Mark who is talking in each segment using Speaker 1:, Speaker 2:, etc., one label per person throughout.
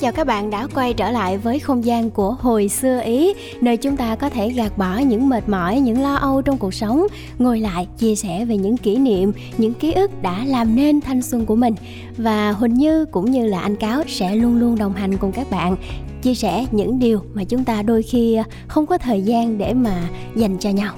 Speaker 1: Chào các bạn đã quay trở lại với không gian của hồi xưa Ý Nơi chúng ta có thể gạt bỏ những mệt mỏi, những lo âu trong cuộc sống Ngồi lại chia sẻ về những kỷ niệm, những ký ức đã làm nên thanh xuân của mình. Và Huỳnh Như cũng như là anh Cáo sẽ luôn luôn đồng hành cùng các bạn Chia sẻ những điều mà chúng ta đôi khi không có thời gian để mà dành cho nhau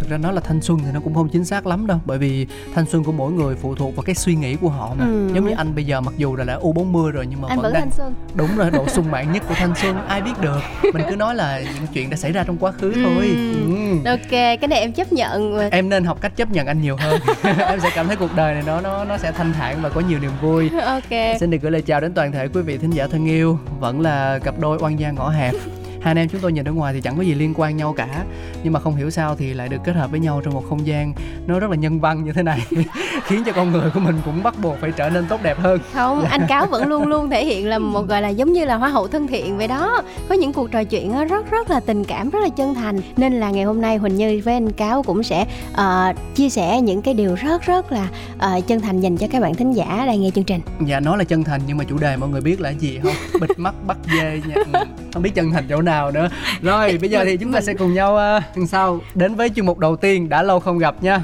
Speaker 2: thực ra nói là thanh xuân thì nó cũng không chính xác lắm đâu bởi vì thanh xuân của mỗi người phụ thuộc vào cái suy nghĩ của họ mà.
Speaker 1: Ừ.
Speaker 2: giống như anh bây giờ mặc dù là đã u 40 rồi nhưng mà
Speaker 1: Anh
Speaker 2: vẫn
Speaker 1: vẫn
Speaker 2: đang
Speaker 1: thanh xuân.
Speaker 2: đúng rồi độ sung mãn nhất của thanh xuân ai biết được. Mình cứ nói là những chuyện đã xảy ra trong quá khứ thôi.
Speaker 1: Ừ.
Speaker 2: ừ.
Speaker 1: Ok, cái này em chấp nhận.
Speaker 2: Em nên học cách chấp nhận anh nhiều hơn. Em sẽ cảm thấy cuộc đời này nó nó nó sẽ thanh thản và có nhiều niềm vui.
Speaker 1: Ok.
Speaker 2: Xin được gửi lời chào đến toàn thể quý vị thính giả thân yêu. Vẫn là cặp đôi oan gia ngõ hẹp hai anh em chúng tôi nhìn ở ngoài thì chẳng có gì liên quan nhau cả. Nhưng mà không hiểu sao thì lại được kết hợp với nhau trong một không gian nó rất là nhân văn như thế này khiến cho con người của mình cũng bắt buộc phải trở nên tốt đẹp hơn.
Speaker 1: Không anh cáo vẫn luôn luôn thể hiện là một gọi là giống như là hoa hậu thân thiện vậy đó. Có những cuộc trò chuyện rất rất là tình cảm rất là chân thành. Nên là ngày hôm nay huỳnh như với anh cáo cũng sẽ ờ, chia sẻ những cái điều rất rất là ờ, chân thành dành cho các bạn thính giả đang nghe chương trình.
Speaker 2: Dạ nói là chân thành nhưng mà chủ đề mọi người biết là gì không? Bịt mắt bắt dê nha. Ừ, không biết chân thành chỗ nào nữa. Rồi bây giờ thì chúng ta sẽ cùng nhau ờ, uh, lần sau đến với chuyên mục đầu tiên đã lâu không gặp nha.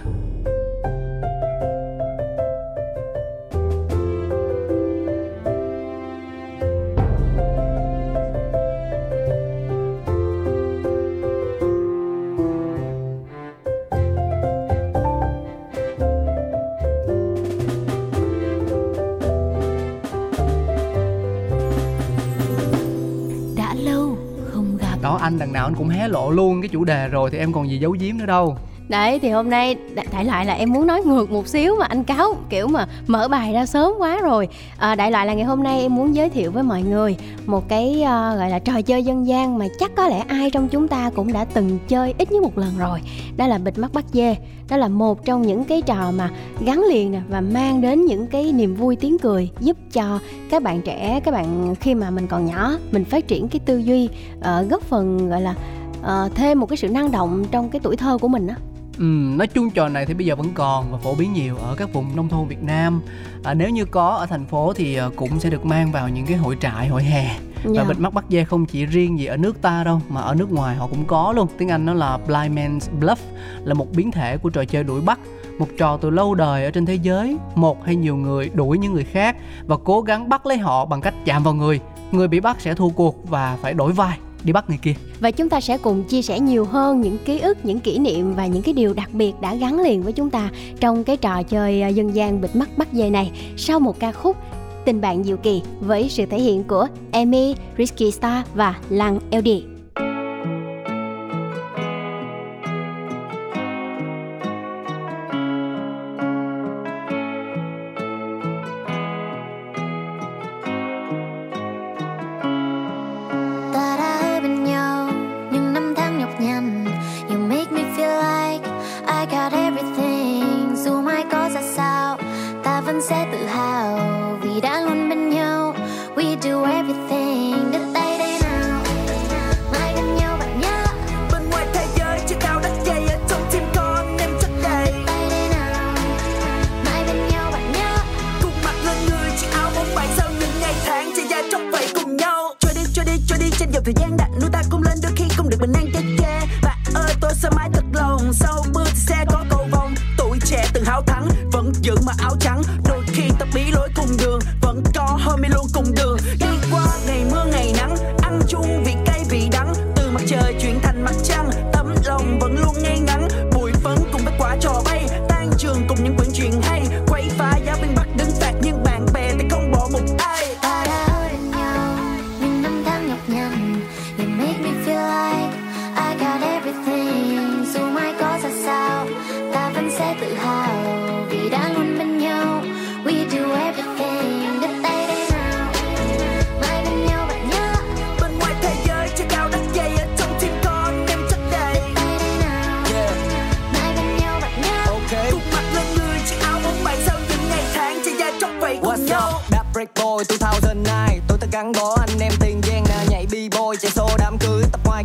Speaker 2: Đằng nào anh cũng hé lộ luôn cái chủ đề rồi thì em còn gì giấu giếm nữa đâu
Speaker 1: đấy thì hôm nay đại loại là em muốn nói ngược một xíu mà anh cáo kiểu mà mở bài ra sớm quá rồi. À, đại loại là ngày hôm nay em muốn giới thiệu với mọi người một cái uh, gọi là trò chơi dân gian mà chắc có lẽ ai trong chúng ta cũng đã từng chơi ít nhất một lần rồi. Đó là bịt mắt bắt dê. Đó là một trong những cái trò mà gắn liền nè và mang đến những cái niềm vui tiếng cười giúp cho các bạn trẻ các bạn khi mà mình còn nhỏ mình phát triển cái tư duy uh, góp phần gọi là uh, thêm một cái sự năng động trong cái tuổi thơ của mình á.
Speaker 2: Ừ, nói chung trò này thì bây giờ vẫn còn và phổ biến nhiều ở các vùng nông thôn Việt Nam. À, Nếu như có ở thành phố thì à, cũng sẽ được mang vào những cái hội trại, hội hè. Và
Speaker 1: Dạ.
Speaker 2: bịt mắt bắt dê không chỉ riêng gì ở nước ta đâu Mà ở nước ngoài họ cũng có luôn. Tiếng Anh nó là Blind Man's Bluff Là một biến thể của trò chơi đuổi bắt. Một trò từ lâu đời ở trên thế giới Một hay nhiều người đuổi những người khác Và cố gắng bắt lấy họ bằng cách chạm vào người. Người bị bắt sẽ thua cuộc và phải đổi vai đi bắt người kia
Speaker 1: Và chúng ta sẽ cùng chia sẻ nhiều hơn những ký ức, những kỷ niệm và những cái điều đặc biệt đã gắn liền với chúng ta trong cái trò chơi à, dân gian bịt mắt bắt dê này sau một ca khúc Tình bạn diệu kỳ với sự thể hiện của Amy, Risky Star và Lăng LD.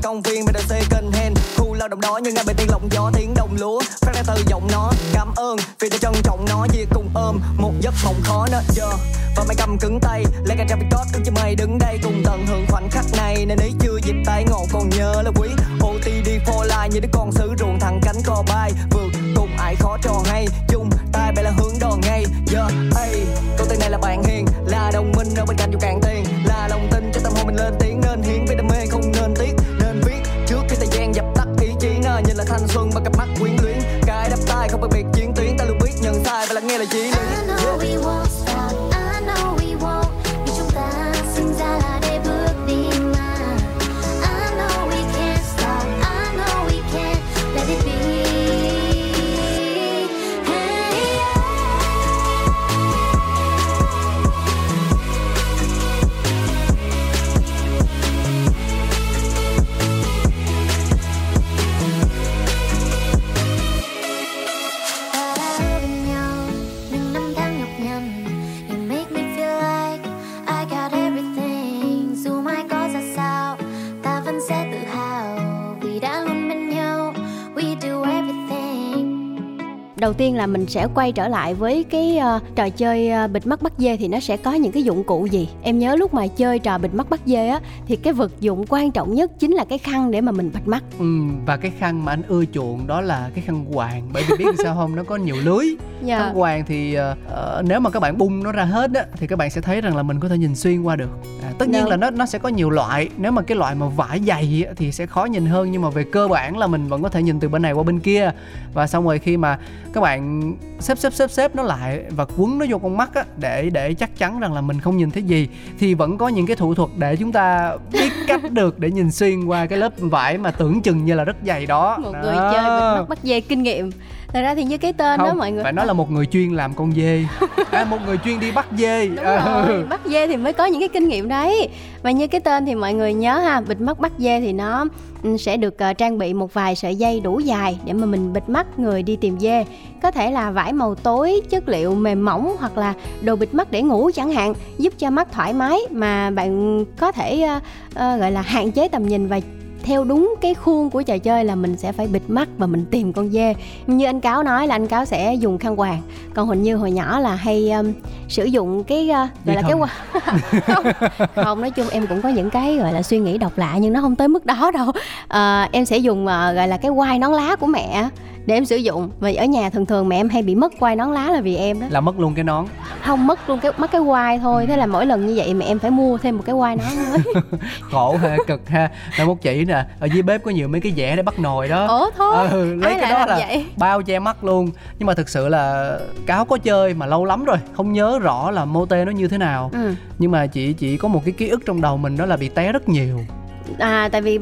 Speaker 3: Công viên bên xe second hand khu lao động đó nhưng ngay bên tiên lộng gió tiếng đồng lúa. Phát ra từ giọng nó, cảm ơn vì đã trân trọng nó. Chia cùng ôm một giấc mộng khó nữa giờ. Và mày cầm cứng tay, lấy cả traffic code cho mày đứng đây cùng tận hưởng khoảnh khắc này. Nên ý chưa dịp tay ngộ, còn nhớ là quý OTD for life như đứa con sứ ruộng thẳng cánh cò bay, vượt cùng ai khó trò hay. Chung tay bay là hướng đòn ngay. Giờ ây câu tên này là bạn hiền, là đồng minh ở bên cạnh dù cạn
Speaker 4: Lamborghini.
Speaker 1: Đầu tiên là mình sẽ quay trở lại với cái ờ, trò chơi ờ, bịt mắt bắt dê thì nó sẽ có những cái dụng cụ gì? Em nhớ lúc mà chơi trò bịt mắt bắt dê á thì cái vật dụng quan trọng nhất chính là cái khăn để mà mình bịt mắt.
Speaker 2: Ừ, và cái khăn mà anh ưa chuộng đó là cái khăn quàng bởi vì biết sao không? Nó có nhiều lưới.
Speaker 1: Dạ.
Speaker 2: khăn quàng thì ờ, nếu mà các bạn bung nó ra hết á thì các bạn sẽ thấy rằng là mình có thể nhìn xuyên qua được. À, tất nhiên
Speaker 1: Đúng.
Speaker 2: là nó nó sẽ có nhiều loại. Nếu mà cái loại mà vải dày á, thì sẽ khó nhìn hơn. Nhưng mà về cơ bản là mình vẫn có thể nhìn từ bên này qua bên kia. Và xong rồi khi mà các bạn xếp xếp xếp xếp nó lại và quấn nó vô con mắt á để để chắc chắn rằng là mình không nhìn thấy gì. Thì vẫn có những cái thủ thuật để chúng ta biết cách được để nhìn xuyên qua cái lớp vải mà tưởng chừng như là rất dày đó.
Speaker 1: Một người
Speaker 2: Đó.
Speaker 1: chơi bịt mắt bắt dê kinh nghiệm thật ra thì như cái tên đó
Speaker 2: không
Speaker 1: mọi người
Speaker 2: phải nói là một người chuyên làm con dê. À, một người chuyên đi bắt dê.
Speaker 1: Đúng
Speaker 2: Ờ.
Speaker 1: rồi, bắt dê thì mới có những cái kinh nghiệm đấy. Và như cái tên thì mọi người nhớ ha Bịt mắt bắt dê thì nó ừ, sẽ được ờ, trang bị một vài sợi dây đủ dài Để mà mình bịt mắt người đi tìm dê. Có thể là vải màu tối, chất liệu mềm mỏng Hoặc là đồ bịt mắt để ngủ chẳng hạn Giúp cho mắt thoải mái Mà bạn có thể ờ, ờ, gọi là hạn chế tầm nhìn và theo đúng cái khuôn của trò chơi là mình sẽ phải bịt mắt và mình tìm con dê. Như anh cáo nói là anh cáo sẽ dùng khăn quàng. Còn hình như hồi nhỏ là hay um, sử dụng cái uh, gọi là cái không, không nói chung em cũng có những cái gọi là suy nghĩ độc lạ nhưng nó không tới mức đó đâu. Ờ, em sẽ dùng ờ, gọi là cái quai nón lá của mẹ để em sử dụng. Và ở nhà thường thường mẹ em hay bị mất quai nón lá là vì em đó.
Speaker 2: Là mất luôn cái nón.
Speaker 1: Không mất luôn cái mất cái quai thôi. Thế là mỗi lần như vậy mẹ em phải mua thêm một cái quai nón mới
Speaker 2: khổ ha cực ha. Là một chị nè ở dưới bếp có nhiều mấy cái dẻ để bắt nồi đó.
Speaker 1: Ủa thôi.
Speaker 2: Ừ, lấy
Speaker 1: ai
Speaker 2: cái đó là
Speaker 1: vậy?
Speaker 2: bao che mắt luôn. Nhưng mà thực sự là cáo có chơi mà lâu lắm rồi không nhớ rõ là mô tê nó như thế nào.
Speaker 1: Ừ.
Speaker 2: nhưng mà chị chỉ có một cái ký ức trong đầu mình đó là bị té rất nhiều.
Speaker 1: À tại vì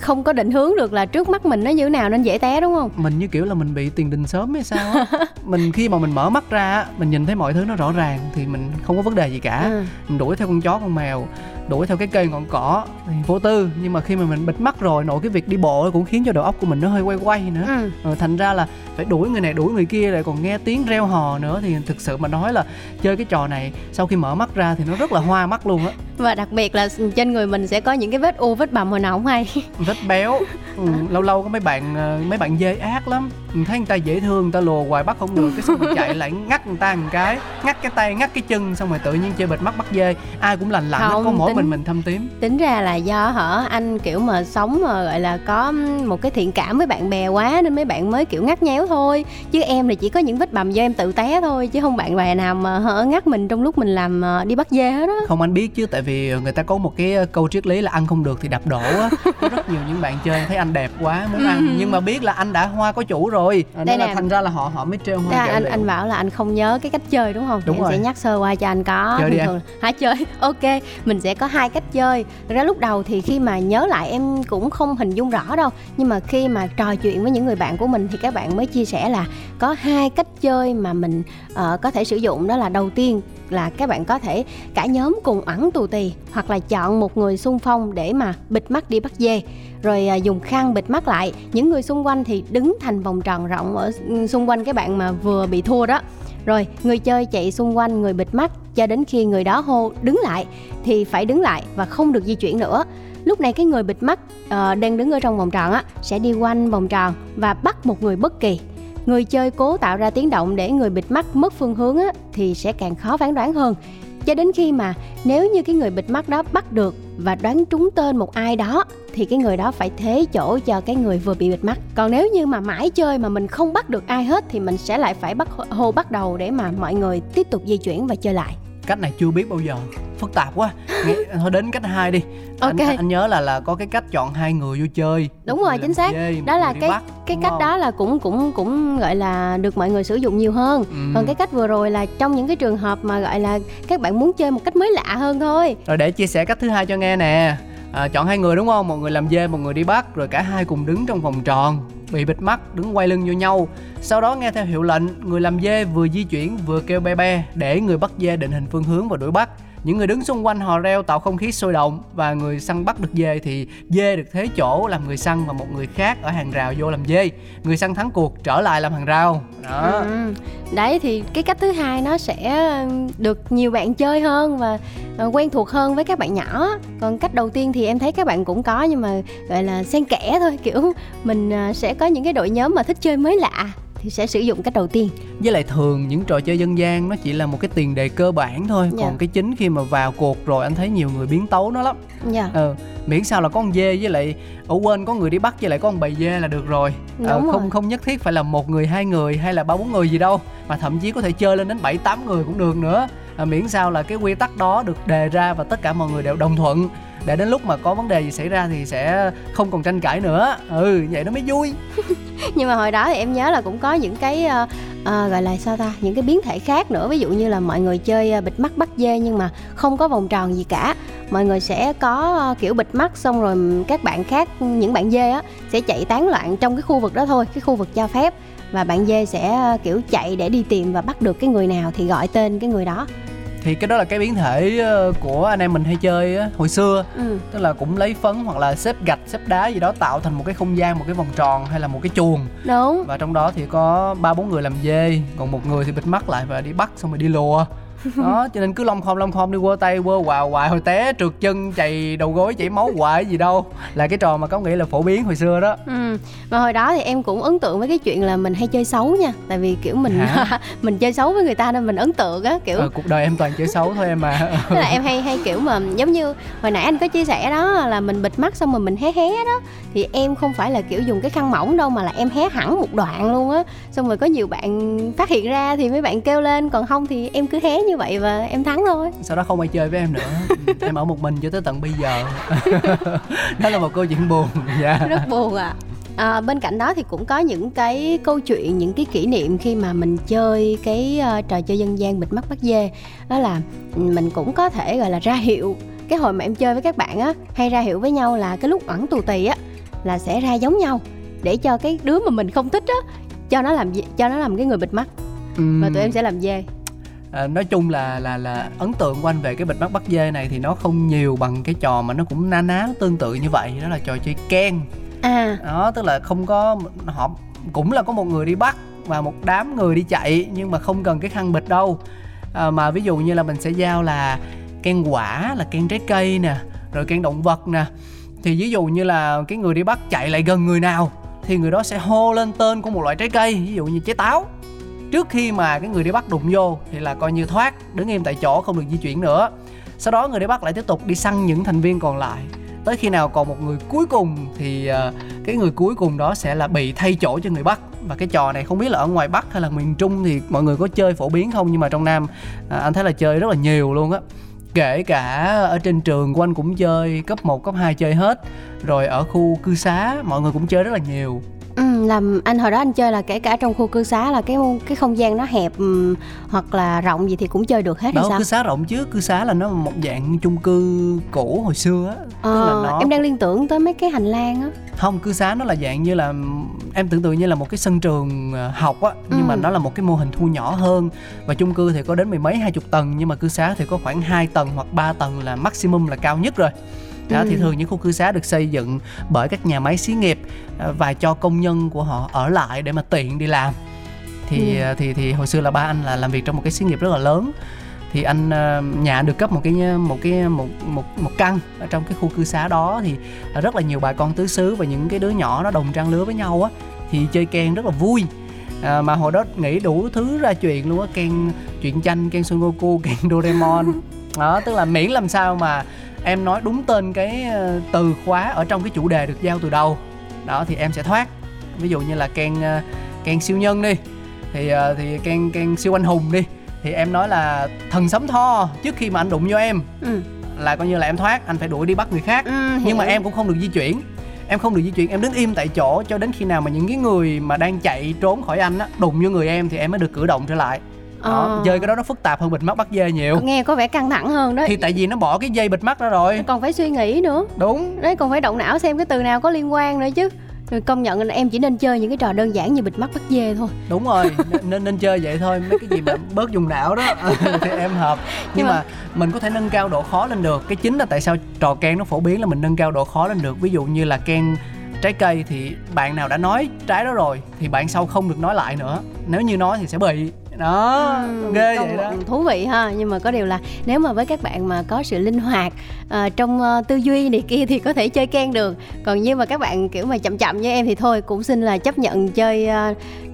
Speaker 1: không có định hướng được là trước mắt mình nó như thế nào nên dễ té đúng không?
Speaker 2: Mình như kiểu là mình bị tiền đình sớm hay sao á. Mình khi mà mình mở mắt ra á, mình nhìn thấy mọi thứ nó rõ ràng thì mình không có vấn đề gì cả.
Speaker 1: Ừ.
Speaker 2: mình đuổi theo con chó con mèo đuổi theo cái cây ngọn cỏ thì vô tư. Nhưng mà khi mà mình bịt mắt rồi nội cái việc đi bộ cũng khiến cho đầu óc của mình nó hơi quay quay nữa.
Speaker 1: Ừ.
Speaker 2: ờ, thành ra là phải đuổi người này đuổi người kia lại còn nghe tiếng reo hò nữa. Thì thực sự mà nói là chơi cái trò này sau khi mở mắt ra thì nó rất là hoa mắt luôn á.
Speaker 1: Và đặc biệt là trên người mình sẽ có những cái vết u vết bầm hồi nào không hay.
Speaker 2: Rất béo. Ừ, lâu lâu có mấy bạn ờ, mấy bạn dê ác lắm Thấy người ta dễ thương người ta lùa hoài bắt không được. Cái xong rồi chạy lại ngắt người ta một cái ngắt cái tay ngắt cái chân xong rồi tự nhiên chơi bịt mắt bắt dê. Ai cũng lành
Speaker 1: Không,
Speaker 2: có mỗi
Speaker 1: tính-
Speaker 2: mình mình thâm tím.
Speaker 1: tính ra là do hở anh kiểu mà sống mà gọi là có một cái thiện cảm với bạn bè quá nên mấy bạn mới kiểu ngắt nhéo thôi. Chứ em là chỉ có những vết bầm do em tự té thôi chứ không bạn bè nào mà hở ngắt mình trong lúc mình làm ờ, đi bắt dê hết á.
Speaker 2: Không anh biết chứ tại vì người ta có một cái câu triết lý là ăn không được thì đập đổ á. Có rất nhiều những bạn chơi thấy anh đẹp quá muốn ăn. Nhưng mà biết là anh đã hoa có chủ rồi à,
Speaker 1: Đây
Speaker 2: nên là
Speaker 1: nè.
Speaker 2: thành ra là họ họ mới treo hoa
Speaker 1: Ra
Speaker 2: kẹo
Speaker 1: anh
Speaker 2: liệu.
Speaker 1: anh bảo là anh không nhớ cái cách chơi đúng không?
Speaker 2: Đúng
Speaker 1: Thì em
Speaker 2: rồi.
Speaker 1: sẽ nhắc sơ qua cho anh có.
Speaker 2: Chơi đi
Speaker 1: Thường
Speaker 2: em.
Speaker 1: Hả chơi? Ok, mình sẽ có hai cách chơi. Thật ra lúc đầu thì khi mà nhớ lại em cũng không hình dung rõ đâu. Nhưng mà khi mà trò chuyện với những người bạn của mình thì các bạn mới chia sẻ là có hai cách chơi mà mình ờ, có thể sử dụng đó là đầu tiên là các bạn có thể cả nhóm cùng ẩn tù tì hoặc là chọn một người xung phong để mà bịt mắt đi bắt dê. Rồi à, dùng khăn bịt mắt lại. Những người xung quanh thì đứng thành vòng tròn rộng ở xung quanh cái bạn mà vừa bị thua đó. Rồi người chơi chạy xung quanh người bịt mắt cho đến khi người đó hô đứng lại thì phải đứng lại và không được di chuyển nữa. Lúc này cái người bịt mắt uh, đang đứng ở trong vòng tròn á sẽ đi quanh vòng tròn và bắt một người bất kỳ người chơi cố tạo ra tiếng động để người bịt mắt mất phương hướng á, thì sẽ càng khó phán đoán hơn. Cho đến khi mà nếu như cái người bịt mắt đó bắt được và đoán trúng tên một ai đó thì cái người đó phải thế chỗ cho cái người vừa bị bịt mắt. Còn nếu như mà mãi chơi mà mình không bắt được ai hết thì mình sẽ lại phải bắt hô bắt đầu để mà mọi người tiếp tục di chuyển và chơi lại
Speaker 2: cách này chưa biết bao giờ. Phức tạp quá. Thôi đến cách hai đi.
Speaker 1: Ok.
Speaker 2: anh, anh nhớ là là có cái cách chọn hai người vô chơi.
Speaker 1: Đúng rồi chính xác.
Speaker 2: dê,
Speaker 1: đó là cái
Speaker 2: bắt,
Speaker 1: cái cách
Speaker 2: không?
Speaker 1: đó là cũng cũng cũng gọi là được mọi người sử dụng nhiều hơn.
Speaker 2: Ừ.
Speaker 1: còn cái cách vừa rồi là trong những cái trường hợp mà gọi là các bạn muốn chơi một cách mới lạ hơn thôi.
Speaker 2: Rồi để chia sẻ cách thứ hai cho nghe nè. À, chọn hai người đúng không? Một người làm dê một người đi bắt rồi cả hai cùng đứng trong vòng tròn bị bịt mắt, đứng quay lưng vô nhau. Sau đó nghe theo hiệu lệnh, người làm dê vừa di chuyển vừa kêu be be để người bắt dê định hình phương hướng và đuổi bắt những người đứng xung quanh hò reo tạo không khí sôi động và người săn bắt được dê thì dê được thế chỗ làm người săn và một người khác ở hàng rào vô làm dê. Người săn thắng cuộc trở lại làm hàng rào. Đó.
Speaker 1: Ừ. đấy thì cái cách thứ hai nó sẽ ờ, được nhiều bạn chơi hơn và ờ, quen thuộc hơn với các bạn nhỏ. Còn cách đầu tiên thì em thấy các bạn cũng có nhưng mà, gọi là, xen kẽ thôi, kiểu, mình ờ, sẽ có những cái đội nhóm mà thích chơi mới lạ thì sẽ sử dụng cách đầu tiên.
Speaker 2: Với lại thường những trò chơi dân gian nó chỉ là một cái tiền đề cơ bản thôi.
Speaker 1: Dạ.
Speaker 2: còn cái chính khi mà vào cuộc rồi anh thấy nhiều người biến tấu nó lắm.
Speaker 1: Dạ.
Speaker 2: Ờ miễn sao là có con dê với lại ở quên có người đi bắt với lại có con bầy dê là được rồi. Ờ,
Speaker 1: Đúng
Speaker 2: không
Speaker 1: rồi.
Speaker 2: không nhất thiết phải là một người hai người hay là ba bốn người gì đâu. Mà thậm chí có thể chơi lên đến bảy tám người cũng được nữa à, miễn sao là cái quy tắc đó được đề ra và tất cả mọi người đều đồng thuận. Để đến lúc mà có vấn đề gì xảy ra thì sẽ không còn tranh cãi nữa. Ừ vậy nó mới vui.
Speaker 1: Nhưng mà hồi đó thì em nhớ là cũng có những cái uh, uh, gọi là sao ta những cái biến thể khác nữa. Ví dụ như là mọi người chơi uh, bịt mắt bắt dê nhưng mà không có vòng tròn gì cả. Mọi người sẽ có uh, kiểu bịt mắt xong rồi các bạn khác những bạn dê á sẽ chạy tán loạn trong cái khu vực đó thôi cái khu vực cho phép. Và bạn dê sẽ uh, kiểu chạy để đi tìm và bắt được cái người nào thì gọi tên cái người đó
Speaker 2: thì cái đó là cái biến thể ờ, của anh em mình hay chơi á, hồi xưa.
Speaker 1: Ừ.
Speaker 2: tức là cũng lấy phấn hoặc là xếp gạch xếp đá gì đó tạo thành một cái không gian một cái vòng tròn hay là một cái chuồng.
Speaker 1: Đúng.
Speaker 2: Và trong đó thì có ba bốn người làm dê còn một người thì bịt mắt lại và đi bắt xong rồi đi lùa đó cho nên cứ long khom long khom đi quơ tay quơ quào hoài hồi té trượt chân chày đầu gối chảy máu hoài gì đâu. Là cái trò mà có nghĩ là phổ biến hồi xưa đó.
Speaker 1: Ừ. Mà hồi đó thì em cũng ấn tượng với cái chuyện là mình hay chơi xấu nha. Tại vì kiểu mình mình chơi xấu với người ta nên mình ấn tượng á Kiểu.
Speaker 2: Ờ, cuộc đời em toàn chơi xấu thôi em mà
Speaker 1: Tức là em hay hay kiểu mà giống như hồi nãy anh có chia sẻ đó là mình bịt mắt xong rồi mình hé hé đó thì em không phải là kiểu dùng cái khăn mỏng đâu mà là em hé hẳn một đoạn luôn á. Xong rồi có nhiều bạn phát hiện ra thì mấy bạn kêu lên còn không thì em cứ hé như vậy và em thắng thôi.
Speaker 2: Sau đó không ai chơi với em nữa. Ừ, em ở một mình cho tới tận bây giờ. Đó là một câu chuyện buồn dạ.
Speaker 1: Rất buồn ạ. À. bên cạnh đó thì cũng có những cái câu chuyện những cái kỷ niệm khi mà mình chơi cái ờ, trò chơi dân gian bịt mắt bắt dê. Đó là mình cũng có thể gọi là ra hiệu. Cái hồi mà em chơi với các bạn á hay ra hiệu với nhau là cái lúc ẩn tù tì á là sẽ ra giống nhau để cho cái đứa mà mình không thích á cho nó làm cho nó làm cái người bịt mắt.
Speaker 2: Ừm,
Speaker 1: và tụi em sẽ làm dê
Speaker 2: à, nói chung là là là ấn tượng của anh về cái bịt mắt bắt dê này thì nó không nhiều bằng cái trò mà nó cũng na ná tương tự như vậy đó là trò chơi ken
Speaker 1: à.
Speaker 2: Đó tức là không có họ cũng là có một người đi bắt và một đám người đi chạy nhưng mà không cần cái khăn bịt đâu. À, mà ví dụ như là mình sẽ giao là ken quả là ken trái cây nè rồi ken động vật nè. Thì ví dụ như là cái người đi bắt chạy lại gần người nào thì người đó sẽ hô lên tên của một loại trái cây ví dụ như trái táo trước khi mà cái người đi bắt đụng vô thì là coi như thoát đứng im tại chỗ không được di chuyển nữa. Sau đó người đi bắt lại tiếp tục đi săn những thành viên còn lại. Tới khi nào còn một người cuối cùng thì ờ, cái người cuối cùng đó sẽ là bị thay chỗ cho người bắt. Và cái trò này không biết là ở ngoài bắc hay là miền trung thì mọi người có chơi phổ biến không? Nhưng mà trong nam à, anh thấy là chơi rất là nhiều luôn á. Kể cả ở trên trường của anh cũng chơi cấp 1, cấp 2 chơi hết. Rồi ở khu cư xá mọi người cũng chơi rất là nhiều.
Speaker 1: Ừ, làm anh hồi đó anh chơi là kể cả trong khu cư xá là cái cái không gian nó hẹp ừm, hoặc là rộng gì thì cũng chơi được hết hay
Speaker 2: đó
Speaker 1: sao?
Speaker 2: cư xá rộng chứ cư xá là nó một dạng chung cư cũ hồi xưa á
Speaker 1: Ờ,
Speaker 2: nó
Speaker 1: em đang liên tưởng tới mấy cái hành lang á.
Speaker 2: không cư xá nó là dạng như là em tưởng tượng như là một cái sân trường ờ, học á nhưng mà
Speaker 1: Ừ.
Speaker 2: nó là một cái mô hình thu nhỏ hơn và chung cư thì có đến mười mấy hai chục tầng nhưng mà cư xá thì có khoảng 2 tầng hoặc 3 tầng là maximum là cao nhất rồi đó thì
Speaker 1: Ừ.
Speaker 2: thường những khu cư xá được xây dựng bởi các nhà máy xí nghiệp ờ, và cho công nhân của họ ở lại để mà tiện đi làm. Thì
Speaker 1: Ừ.
Speaker 2: ờ, thì thì hồi xưa là ba anh là làm việc trong một cái xí nghiệp rất là lớn. Thì anh ờ, nhà được cấp một cái một cái một một một căn ở trong cái khu cư xá đó. Thì rất là nhiều bà con tứ xứ và những cái đứa nhỏ nó đồng trang lứa với nhau á thì chơi Ken rất là vui. À, mà hồi đó nghĩ đủ thứ ra chuyện luôn á Ken chuyện tranh Ken Son Goku Ken Doraemon. Đó tức là miễn làm sao mà em nói đúng tên cái ờ, từ khóa ở trong cái chủ đề được giao từ đầu. Đó thì em sẽ thoát. Ví dụ như là Ken ờ, Ken siêu nhân đi. Thì ờ, thì Ken Ken siêu anh hùng đi. Thì em nói là thần sấm tho trước khi mà anh đụng vô em.
Speaker 1: Ừ.
Speaker 2: là coi như là em thoát anh phải đuổi đi bắt người khác.
Speaker 1: Ừ,
Speaker 2: nhưng mà em cũng không được di chuyển. Em không được di chuyển em đứng im tại chỗ cho đến khi nào mà những cái người mà đang chạy trốn khỏi anh á đụng vô người em thì em mới được cử động trở lại đó
Speaker 1: Ờ.
Speaker 2: chơi cái đó nó phức tạp hơn bịt mắt bắt dê nhiều.
Speaker 1: Nghe có vẻ căng thẳng hơn đó.
Speaker 2: Thì tại vì nó bỏ cái dây bịt mắt ra rồi.
Speaker 1: Còn phải suy nghĩ nữa.
Speaker 2: Đúng.
Speaker 1: Đấy còn phải động não xem cái từ nào có liên quan nữa chứ. Rồi công nhận là em chỉ nên chơi những cái trò đơn giản như bịt mắt bắt dê thôi.
Speaker 2: Đúng rồi nên nên, nên chơi vậy thôi mấy cái gì mà bớt dùng não đó. Thì em hợp. Nhưng,
Speaker 1: Nhưng mà-
Speaker 2: mà... mình có thể nâng cao độ khó lên được. Cái chính là tại sao trò ken nó phổ biến là mình nâng cao độ khó lên được. Ví dụ như là ken trái cây thì bạn nào đã nói trái đó rồi thì bạn sau không được nói lại nữa. Nếu như nói thì sẽ bị đó
Speaker 1: Ừm,
Speaker 2: ghê vậy đó.
Speaker 1: thú vị ha. Nhưng mà có điều là nếu mà với các bạn mà có sự linh hoạt ờ, trong ờ, tư duy này kia thì có thể chơi ken được. Còn như mà các bạn kiểu mà chậm chậm như em thì thôi cũng xin là chấp nhận chơi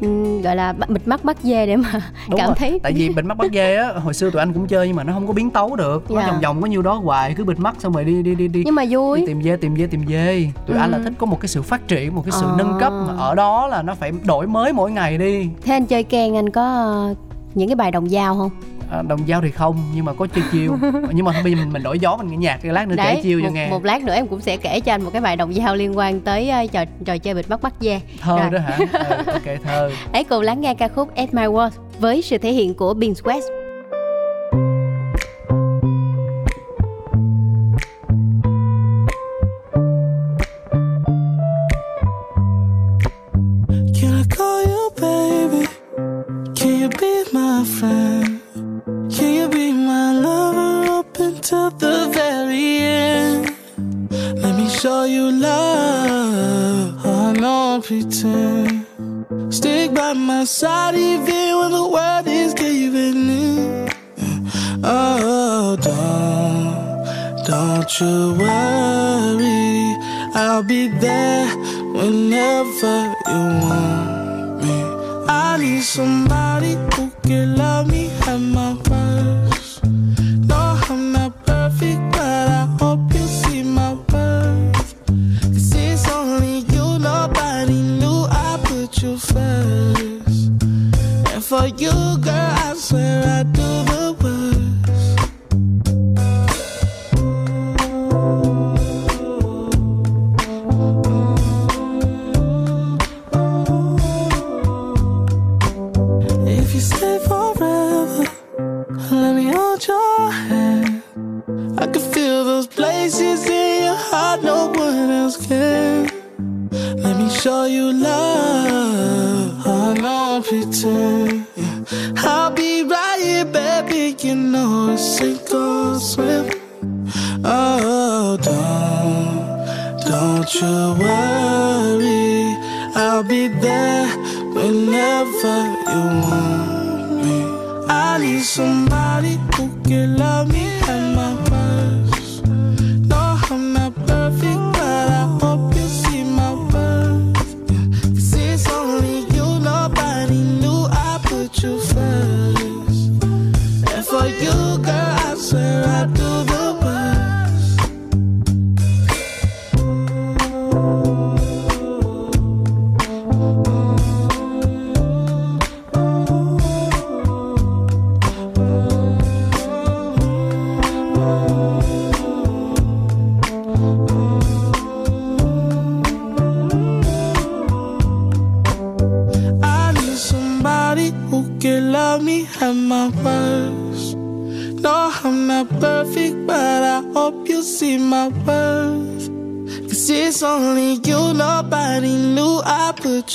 Speaker 1: ừm, gọi là bịt mắt bắt dê để mà
Speaker 2: đúng
Speaker 1: cảm
Speaker 2: rồi
Speaker 1: thấy
Speaker 2: tại vì bịt mắt bắt dê á hồi xưa tụi anh cũng chơi nhưng mà nó không có biến tấu được. Nó
Speaker 1: Dạ.
Speaker 2: vòng vòng có nhiêu đó hoài cứ bịt mắt xong rồi đi đi đi đi
Speaker 1: nhưng mà
Speaker 2: đi
Speaker 1: vui.
Speaker 2: tìm dê tìm dê tìm dê. Tụi anh là
Speaker 1: Ừ.
Speaker 2: thích có một cái sự phát triển một cái sự
Speaker 1: Ờ.
Speaker 2: nâng cấp. Mà ở đó là nó phải đổi mới mỗi ngày đi.
Speaker 1: Thế anh chơi ken anh có những cái bài đồng dao không?
Speaker 2: À, đồng dao thì không nhưng mà có chơi chiêu. Nhưng mà bây giờ mình mình đổi gió mình nghe nhạc cái lát nữa kể chiêu cho nghe.
Speaker 1: một lát nữa em cũng sẽ kể cho anh một cái bài đồng dao liên quan tới ờ, trò trò chơi bịt mắt bắt dê
Speaker 2: thơ
Speaker 1: Rồi.
Speaker 2: đó hả? Ừ, ok thơ.
Speaker 1: Hãy cùng lắng nghe ca khúc At My World với sự thể hiện của Beans West
Speaker 5: my even when the world is giving in. Oh, don't, don't you worry. I'll be there whenever you want me. I need somebody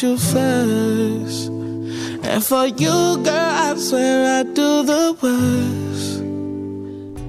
Speaker 5: you first. And for you, girl, I swear I do the worst.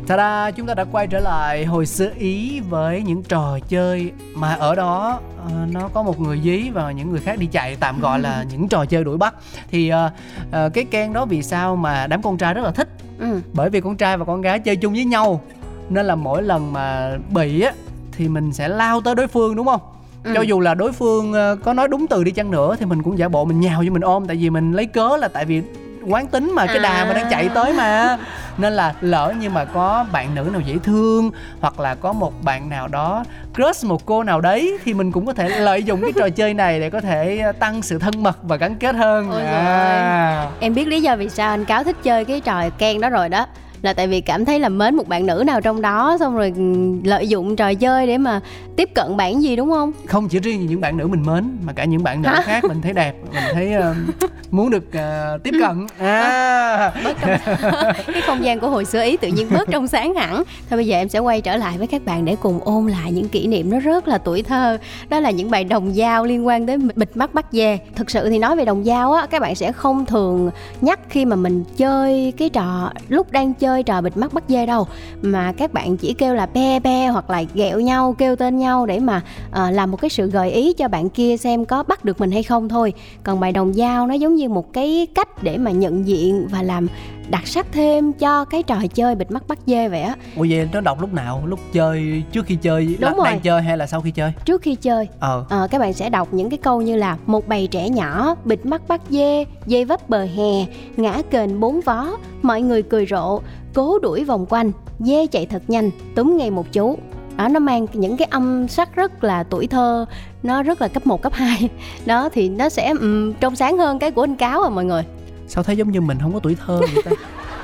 Speaker 2: Ta-da, chúng ta đã quay trở lại hồi xưa Ý với những trò chơi mà ở đó ờ, nó có một người dí và những người khác đi chạy tạm gọi là những trò chơi đuổi bắt. Thì ờ, ờ, cái Ken đó vì sao mà đám con trai rất là thích?
Speaker 1: ừ.
Speaker 2: Bởi vì con trai và con gái chơi chung với nhau nên là mỗi lần mà bị á thì mình sẽ lao tới đối phương đúng không?
Speaker 1: Ừ.
Speaker 2: Cho dù là đối phương ờ, có nói đúng từ đi chăng nữa thì mình cũng giả bộ mình nhào cho mình ôm tại vì mình lấy cớ là tại vì quán tính mà cái đà mà đang chạy tới mà. Nên là lỡ như mà có bạn nữ nào dễ thương hoặc là có một bạn nào đó crush một cô nào đấy thì mình cũng có thể lợi dụng cái trò chơi này để có thể tăng sự thân mật và gắn kết hơn.
Speaker 1: Ôi
Speaker 2: à.
Speaker 1: em biết lý do vì sao anh cáo thích chơi cái trò ken đó rồi đó là tại vì cảm thấy là mến một bạn nữ nào trong đó xong rồi ừ, lợi dụng trò chơi để mà tiếp cận bạn gì đúng không?
Speaker 2: Không chỉ riêng những bạn nữ mình mến mà cả những bạn nữ
Speaker 1: Hả?
Speaker 2: khác mình thấy đẹp mình thấy ờ, muốn được ờ, tiếp cận. À.
Speaker 1: Bớt trong cái không gian của hồi xưa ý tự nhiên bớt trong sáng hẳn. Thôi bây giờ em sẽ quay trở lại với các bạn để cùng ôn lại những kỷ niệm nó rất là tuổi thơ. Đó là những bài đồng dao liên quan tới bịt mắt bắt dê. Thực sự thì nói về đồng dao á các bạn sẽ không thường nhắc khi mà mình chơi cái trò lúc đang chơi trò bịt mắt bắt dê đâu. Mà các bạn chỉ kêu là be be hoặc là ghẹo nhau kêu tên nhau để mà uh, làm một cái sự gợi ý cho bạn kia xem có bắt được mình hay không thôi. Còn bài đồng dao nó giống như một cái cách để mà nhận diện và làm đặc sắc thêm cho cái trò chơi bịt mắt bắt dê vậy á.
Speaker 2: Ủa vậy nó đọc lúc nào? Lúc chơi trước khi chơi
Speaker 1: Đúng
Speaker 2: là-
Speaker 1: rồi.
Speaker 2: đang chơi hay là sau khi chơi?
Speaker 1: Trước khi chơi.
Speaker 2: Ờ.
Speaker 1: Ờ, các bạn sẽ đọc những cái câu như là một bầy trẻ nhỏ bịt mắt bắt dê dây vấp bờ hè ngã kềnh bốn vó mọi người cười rộ cố đuổi vòng quanh dê chạy thật nhanh túm ngay một chú. Đó nó mang những cái âm sắc rất là tuổi thơ nó rất là cấp 1, cấp 2 đó thì nó sẽ um, trong sáng hơn cái của anh cáo à mọi người
Speaker 2: sao thấy giống như mình không có tuổi thơ vậy ta?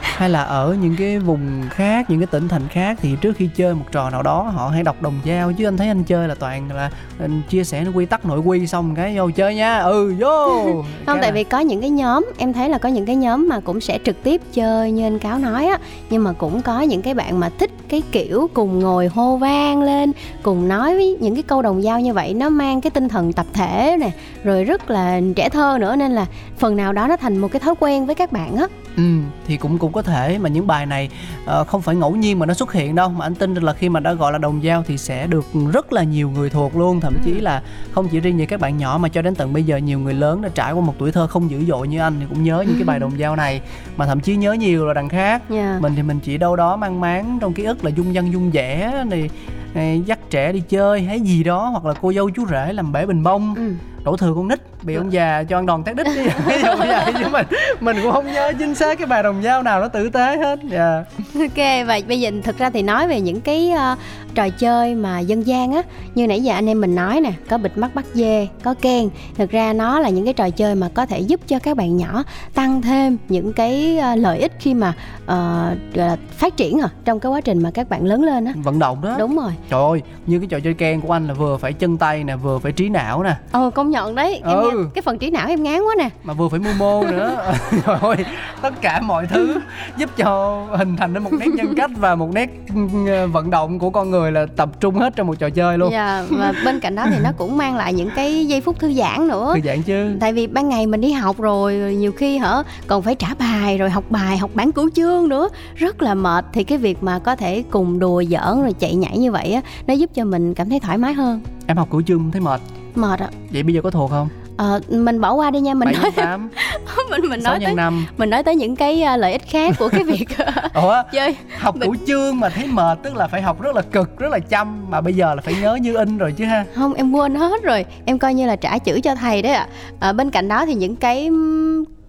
Speaker 2: Hay là ở những cái vùng khác những cái tỉnh thành khác thì trước khi chơi một trò nào đó họ hay đọc đồng dao chứ anh thấy anh chơi là toàn là anh chia sẻ quy tắc nội quy xong cái vô chơi nha. Ừ vô.
Speaker 1: Không
Speaker 2: Cái
Speaker 1: tại
Speaker 2: là-
Speaker 1: vì có những cái nhóm em thấy là có những cái nhóm mà cũng sẽ trực tiếp chơi như anh cáo nói á. Nhưng mà cũng có những cái bạn mà thích cái kiểu cùng ngồi hô vang lên cùng nói với những cái câu đồng dao như vậy. Nó mang cái tinh thần tập thể nè rồi rất là trẻ thơ nữa. Nên là phần nào đó nó thành một cái thói quen với các bạn á.
Speaker 2: Ừ, thì cũng cũng có thể mà những bài này ờ, không phải ngẫu nhiên mà nó xuất hiện đâu. Mà anh tin là khi mà đã gọi là đồng dao thì sẽ được rất là nhiều người thuộc luôn. Thậm chí là không chỉ riêng như các bạn nhỏ mà cho đến tận bây giờ nhiều người lớn đã trải qua một tuổi thơ không dữ dội như anh thì cũng nhớ những cái bài đồng dao này. Mà thậm chí nhớ nhiều là đằng khác.
Speaker 1: Nha
Speaker 2: mình thì mình chỉ đâu đó mang máng trong ký ức là dung dân dung dẻ này, này dắt trẻ đi chơi hay gì đó hoặc là cô dâu chú rể làm bể bình bông.
Speaker 1: Ừ.
Speaker 2: đổ thừa con nít. Bị ông già cho ăn đòn tát đít. Ví dụ như vậy chứ mình mình cũng không nhớ chính xác cái bài đồng dao nào nó tử tế hết. Dạ.
Speaker 1: Ok và bây giờ thực ra thì nói về những cái ờ, trò chơi mà dân gian á. Như nãy giờ anh em mình nói nè có bịt mắt bắt dê có ken thực ra nó là những cái trò chơi mà có thể giúp cho các bạn nhỏ tăng thêm những cái ờ, lợi ích khi mà ờ, là phát triển à, trong cái quá trình mà các bạn lớn lên á.
Speaker 2: Vận động đó.
Speaker 1: Đúng rồi.
Speaker 2: Trời ơi như cái trò chơi ken của anh là vừa phải chân tay nè vừa phải trí não nè.
Speaker 1: Ồ công nhận đấy. Em
Speaker 2: Ừ.
Speaker 1: nghe- cái phần trí não em ngán quá nè.
Speaker 2: Mà vừa phải mưu mô nữa. Trời ơi tất cả mọi thứ giúp cho hình thành nên một nét nhân cách và một nét ừ, vận động của con người là tập trung hết trong một trò chơi luôn.
Speaker 1: Dạ, và bên cạnh đó thì nó cũng mang lại những cái giây phút thư giãn nữa.
Speaker 2: Thư giãn chứ.
Speaker 1: Tại vì ban ngày mình đi học rồi nhiều khi hả còn phải trả bài rồi học bài học bản cửu chương nữa. Rất là mệt. Thì cái việc mà có thể cùng đùa giỡn rồi chạy nhảy như vậy á nó giúp cho mình cảm thấy thoải mái hơn.
Speaker 2: Em học cửu chương thấy mệt
Speaker 1: mệt ạ.
Speaker 2: Vậy bây giờ có thuộc không?
Speaker 1: Ờ, mình bỏ qua đi nha mình
Speaker 2: bảy
Speaker 1: nói
Speaker 2: nhân tám.
Speaker 1: Mình mình nói tới
Speaker 2: nhân năm.
Speaker 1: mình nói tới những cái à, lợi ích khác của cái việc
Speaker 2: ủa?
Speaker 1: chơi.
Speaker 2: Học cửu chương mà thấy mệt tức là phải học rất là cực rất là chăm mà bây giờ là phải nhớ như in rồi chứ ha.
Speaker 1: Không em quên hết rồi. Em coi như là trả chữ cho thầy đấy ạ. À, bên cạnh đó thì những cái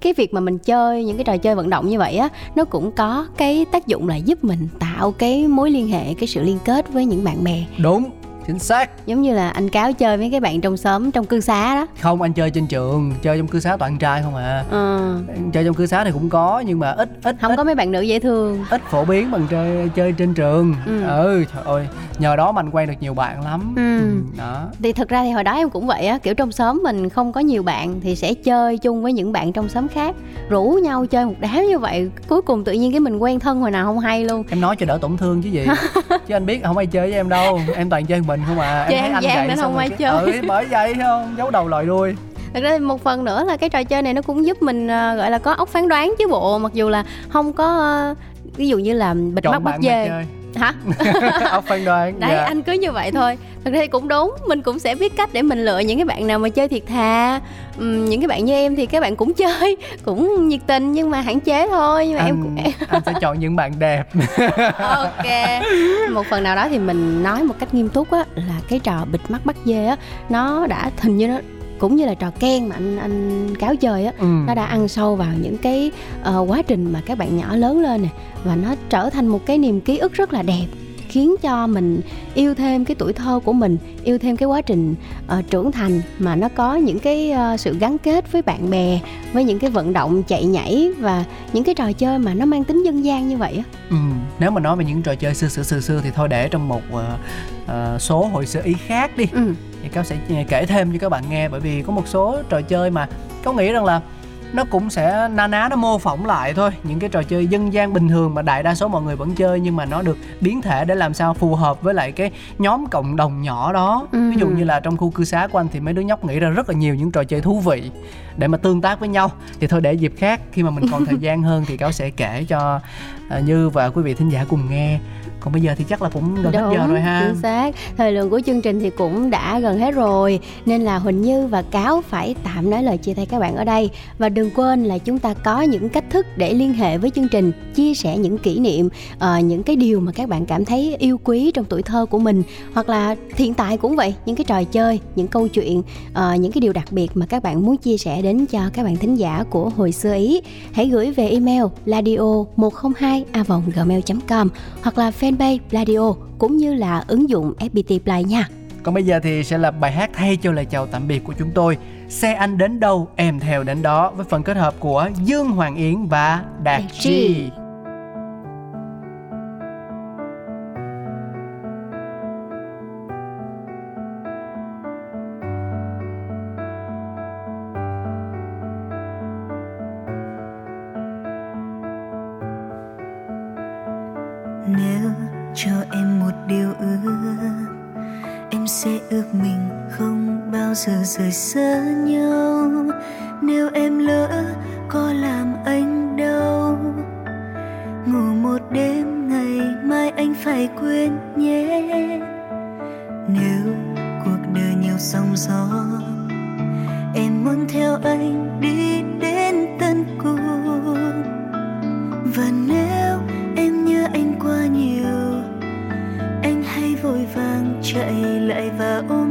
Speaker 1: cái việc mà mình chơi những cái trò chơi vận động như vậy á nó cũng có cái tác dụng là giúp mình tạo cái mối liên hệ cái sự liên kết với những bạn bè.
Speaker 2: Đúng chính xác.
Speaker 1: Giống như là anh cáo chơi với cái bạn trong xóm trong cư xá đó.
Speaker 2: Không anh chơi trên trường chơi trong cư xá toàn trai không à.
Speaker 1: Ờ,
Speaker 2: chơi trong cư xá thì cũng có nhưng mà ít ít
Speaker 1: không
Speaker 2: ít,
Speaker 1: có mấy bạn nữ dễ thương.
Speaker 2: ít phổ biến bằng chơi chơi trên trường.
Speaker 1: Ừ.
Speaker 2: ừ trời ơi. Nhờ đó mà anh quen được nhiều bạn lắm.
Speaker 1: Ừ.
Speaker 2: đó.
Speaker 1: Thì thực ra thì hồi đó em cũng vậy á kiểu trong xóm mình không có nhiều bạn thì sẽ chơi chung với những bạn trong xóm khác rủ nhau chơi một đám như vậy. Cuối cùng tự nhiên cái mình quen thân hồi nào không hay luôn.
Speaker 2: Em nói cho đỡ tổn thương chứ gì. Chứ anh biết không ai chơi với em đâu. Em toàn chơi một mình không à?
Speaker 1: Chơi
Speaker 2: em thấy
Speaker 1: ăn
Speaker 2: anh
Speaker 1: gian
Speaker 2: vậy xong
Speaker 1: không ai chơi.
Speaker 2: ừ bởi vậy thấy không? Giấu đầu lòi đuôi
Speaker 1: Thật ra một phần nữa là cái trò chơi này nó cũng giúp mình à, gọi là có óc phán đoán chứ bộ. Mặc dù là không có à, ví dụ như là bịt
Speaker 2: chọn
Speaker 1: mắt bắt dê hả?
Speaker 2: Ờ, phán đoán
Speaker 1: đấy
Speaker 2: dạ.
Speaker 1: anh cứ như vậy thôi. Thật ra thì cũng đúng mình cũng sẽ biết cách để mình lựa những cái bạn nào mà chơi thiệt thà. Ừm, những cái bạn như em thì các bạn cũng chơi cũng nhiệt tình nhưng mà hạn chế thôi. Nhưng mà em cũng
Speaker 2: anh, anh sẽ chọn những bạn đẹp.
Speaker 1: Ok. Một phần nào đó thì mình nói một cách nghiêm túc á là cái trò bịt mắt bắt dê á nó đã hình như nó cũng như là trò ken mà anh anh cáo chơi á
Speaker 2: ừ.
Speaker 1: nó đã ăn sâu vào những cái ờ, quá trình mà các bạn nhỏ lớn lên nè và nó trở thành một cái niềm ký ức rất là đẹp khiến cho mình yêu thêm cái tuổi thơ của mình yêu thêm cái quá trình ờ, trưởng thành mà nó có những cái ờ, sự gắn kết với bạn bè với những cái vận động chạy nhảy và những cái trò chơi mà nó mang tính dân gian như vậy á
Speaker 2: Ừ. nếu mà nói về những trò chơi xưa xưa xưa xưa thì thôi để trong một ờ, ờ, số hội sơ ý khác đi
Speaker 1: ừ.
Speaker 2: Thì cáo sẽ kể thêm cho các bạn nghe bởi vì có một số trò chơi mà cáo nghĩ rằng là nó cũng sẽ na ná nó mô phỏng lại thôi. Những cái trò chơi dân gian bình thường mà đại đa số mọi người vẫn chơi nhưng mà nó được biến thể để làm sao phù hợp với lại cái nhóm cộng đồng nhỏ đó.
Speaker 1: Ừ.
Speaker 2: ví dụ như là trong khu cư xá của anh thì mấy đứa nhóc nghĩ ra rất là nhiều những trò chơi thú vị để mà tương tác với nhau. Thì thôi để dịp khác khi mà mình còn thời gian hơn thì cáo sẽ kể cho à, như và quý vị thính giả cùng nghe. Còn bây giờ thì chắc là cũng gần hết giờ rồi ha.
Speaker 1: chính xác. Thời lượng của chương trình thì cũng đã gần hết rồi nên là huỳnh như và cáo phải tạm nói lời chia tay các bạn ở đây. Và đừng quên là chúng ta có những cách thức để liên hệ với chương trình chia sẻ những kỷ niệm ờ, những cái điều mà các bạn cảm thấy yêu quý trong tuổi thơ của mình. Hoặc là hiện tại cũng vậy những cái trò chơi những câu chuyện ờ, những cái điều đặc biệt mà các bạn muốn chia sẻ đến cho các bạn thính giả của hồi xưa ý hãy gửi về email ladio 102 a gmail com hoặc là fanpage radio cũng như là ứng dụng FPT Play nha.
Speaker 2: Còn bây giờ thì sẽ là bài hát thay cho lời chào tạm biệt của chúng tôi Xe anh đến đâu em theo đến đó Với phần kết hợp của Dương Hoàng Yến và Đạt
Speaker 1: Đạt
Speaker 2: Chi
Speaker 1: Chi.
Speaker 6: Điều ước. Em sẽ ước mình không bao giờ rời xa nhau. Nếu em lỡ có làm anh đau, ngủ một đêm ngày mai anh phải quên nhé. Nếu cuộc đời nhiều sóng gió, em muốn theo anh đi lại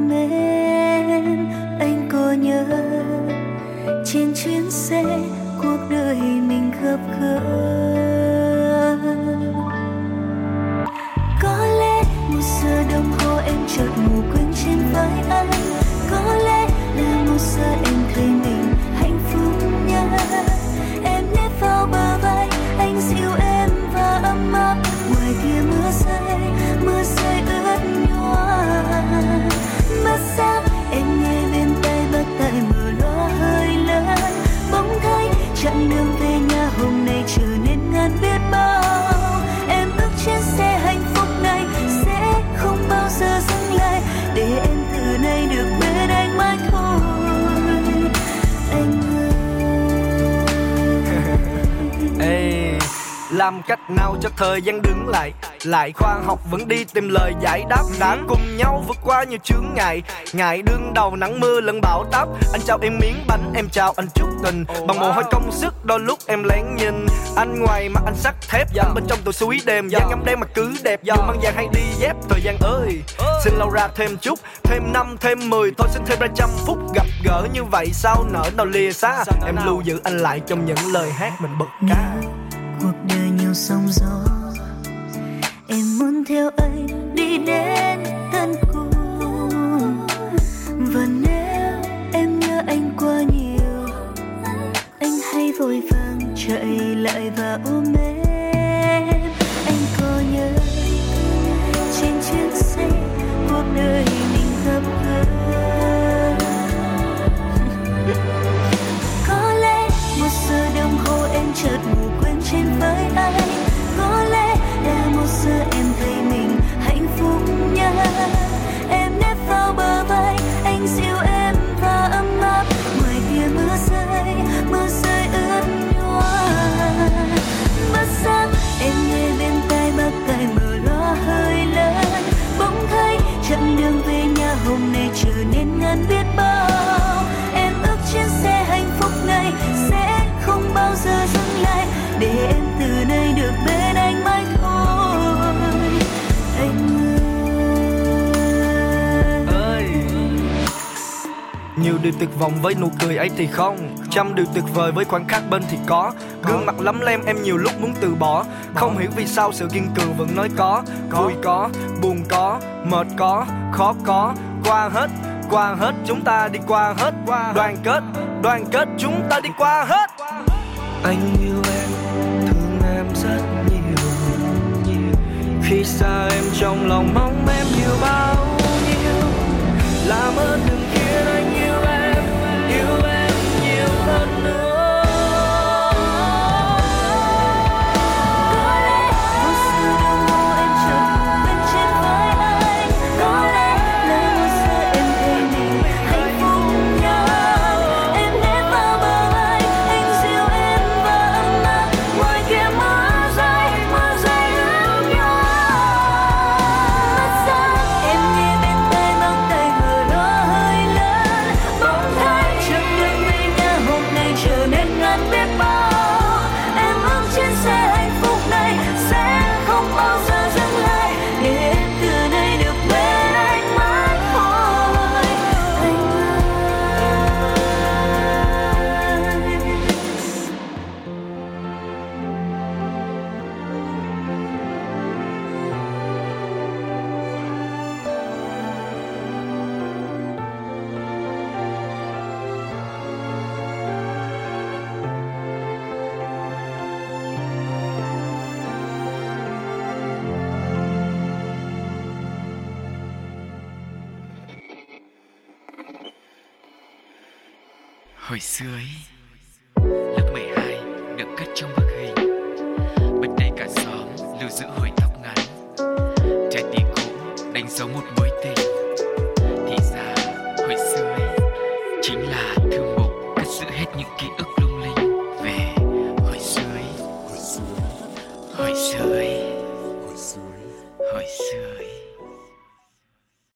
Speaker 3: làm cách nào cho thời gian đứng lại? Lại khoa học vẫn đi tìm lời giải đáp. Đã cùng nhau vượt qua nhiều chướng ngại. Ngại đương đầu nắng mưa lẫn bão táp. Anh chào em miếng bánh em chào anh chút tình. Bằng mồ hôi công sức đôi lúc em lén nhìn. Anh ngoài mà anh sắt thép anh bên trong tôi suối đêm. Da ngắm đen mà cứ đẹp dù mang vàng hay đi dép. Thời gian ơi xin lâu ra thêm chút thêm năm thêm mười. Thôi xin thêm ra trăm phút gặp gỡ như vậy sao nỡ nào lìa xa? Em lưu giữ anh lại trong những lời hát mình bật ca.
Speaker 6: Nếu cuộc đời nhiều sóng gió. Em muốn theo anh đi đến tận cùng. Và nếu em nhớ anh quá nhiều, anh hay vội vàng chạy lại và ôm em. Vọng với nụ cười ấy thì không. Trăm điều tuyệt vời với khoảnh khắc bên thì có. Gương mặt lắm lem em nhiều lúc muốn từ bỏ. Không hiểu vì sao sự kiên cường vẫn nói có. Vui có, buồn có, mệt có, khó có. Qua hết qua hết, chúng ta đi qua hết. Đoàn kết đoàn kết, chúng ta đi qua hết. Anh yêu em, thương em rất nhiều. Khi xa em trong lòng mong em nhiều bao nhiêu. Làm ơn đừng
Speaker 7: Hồi xưa ấy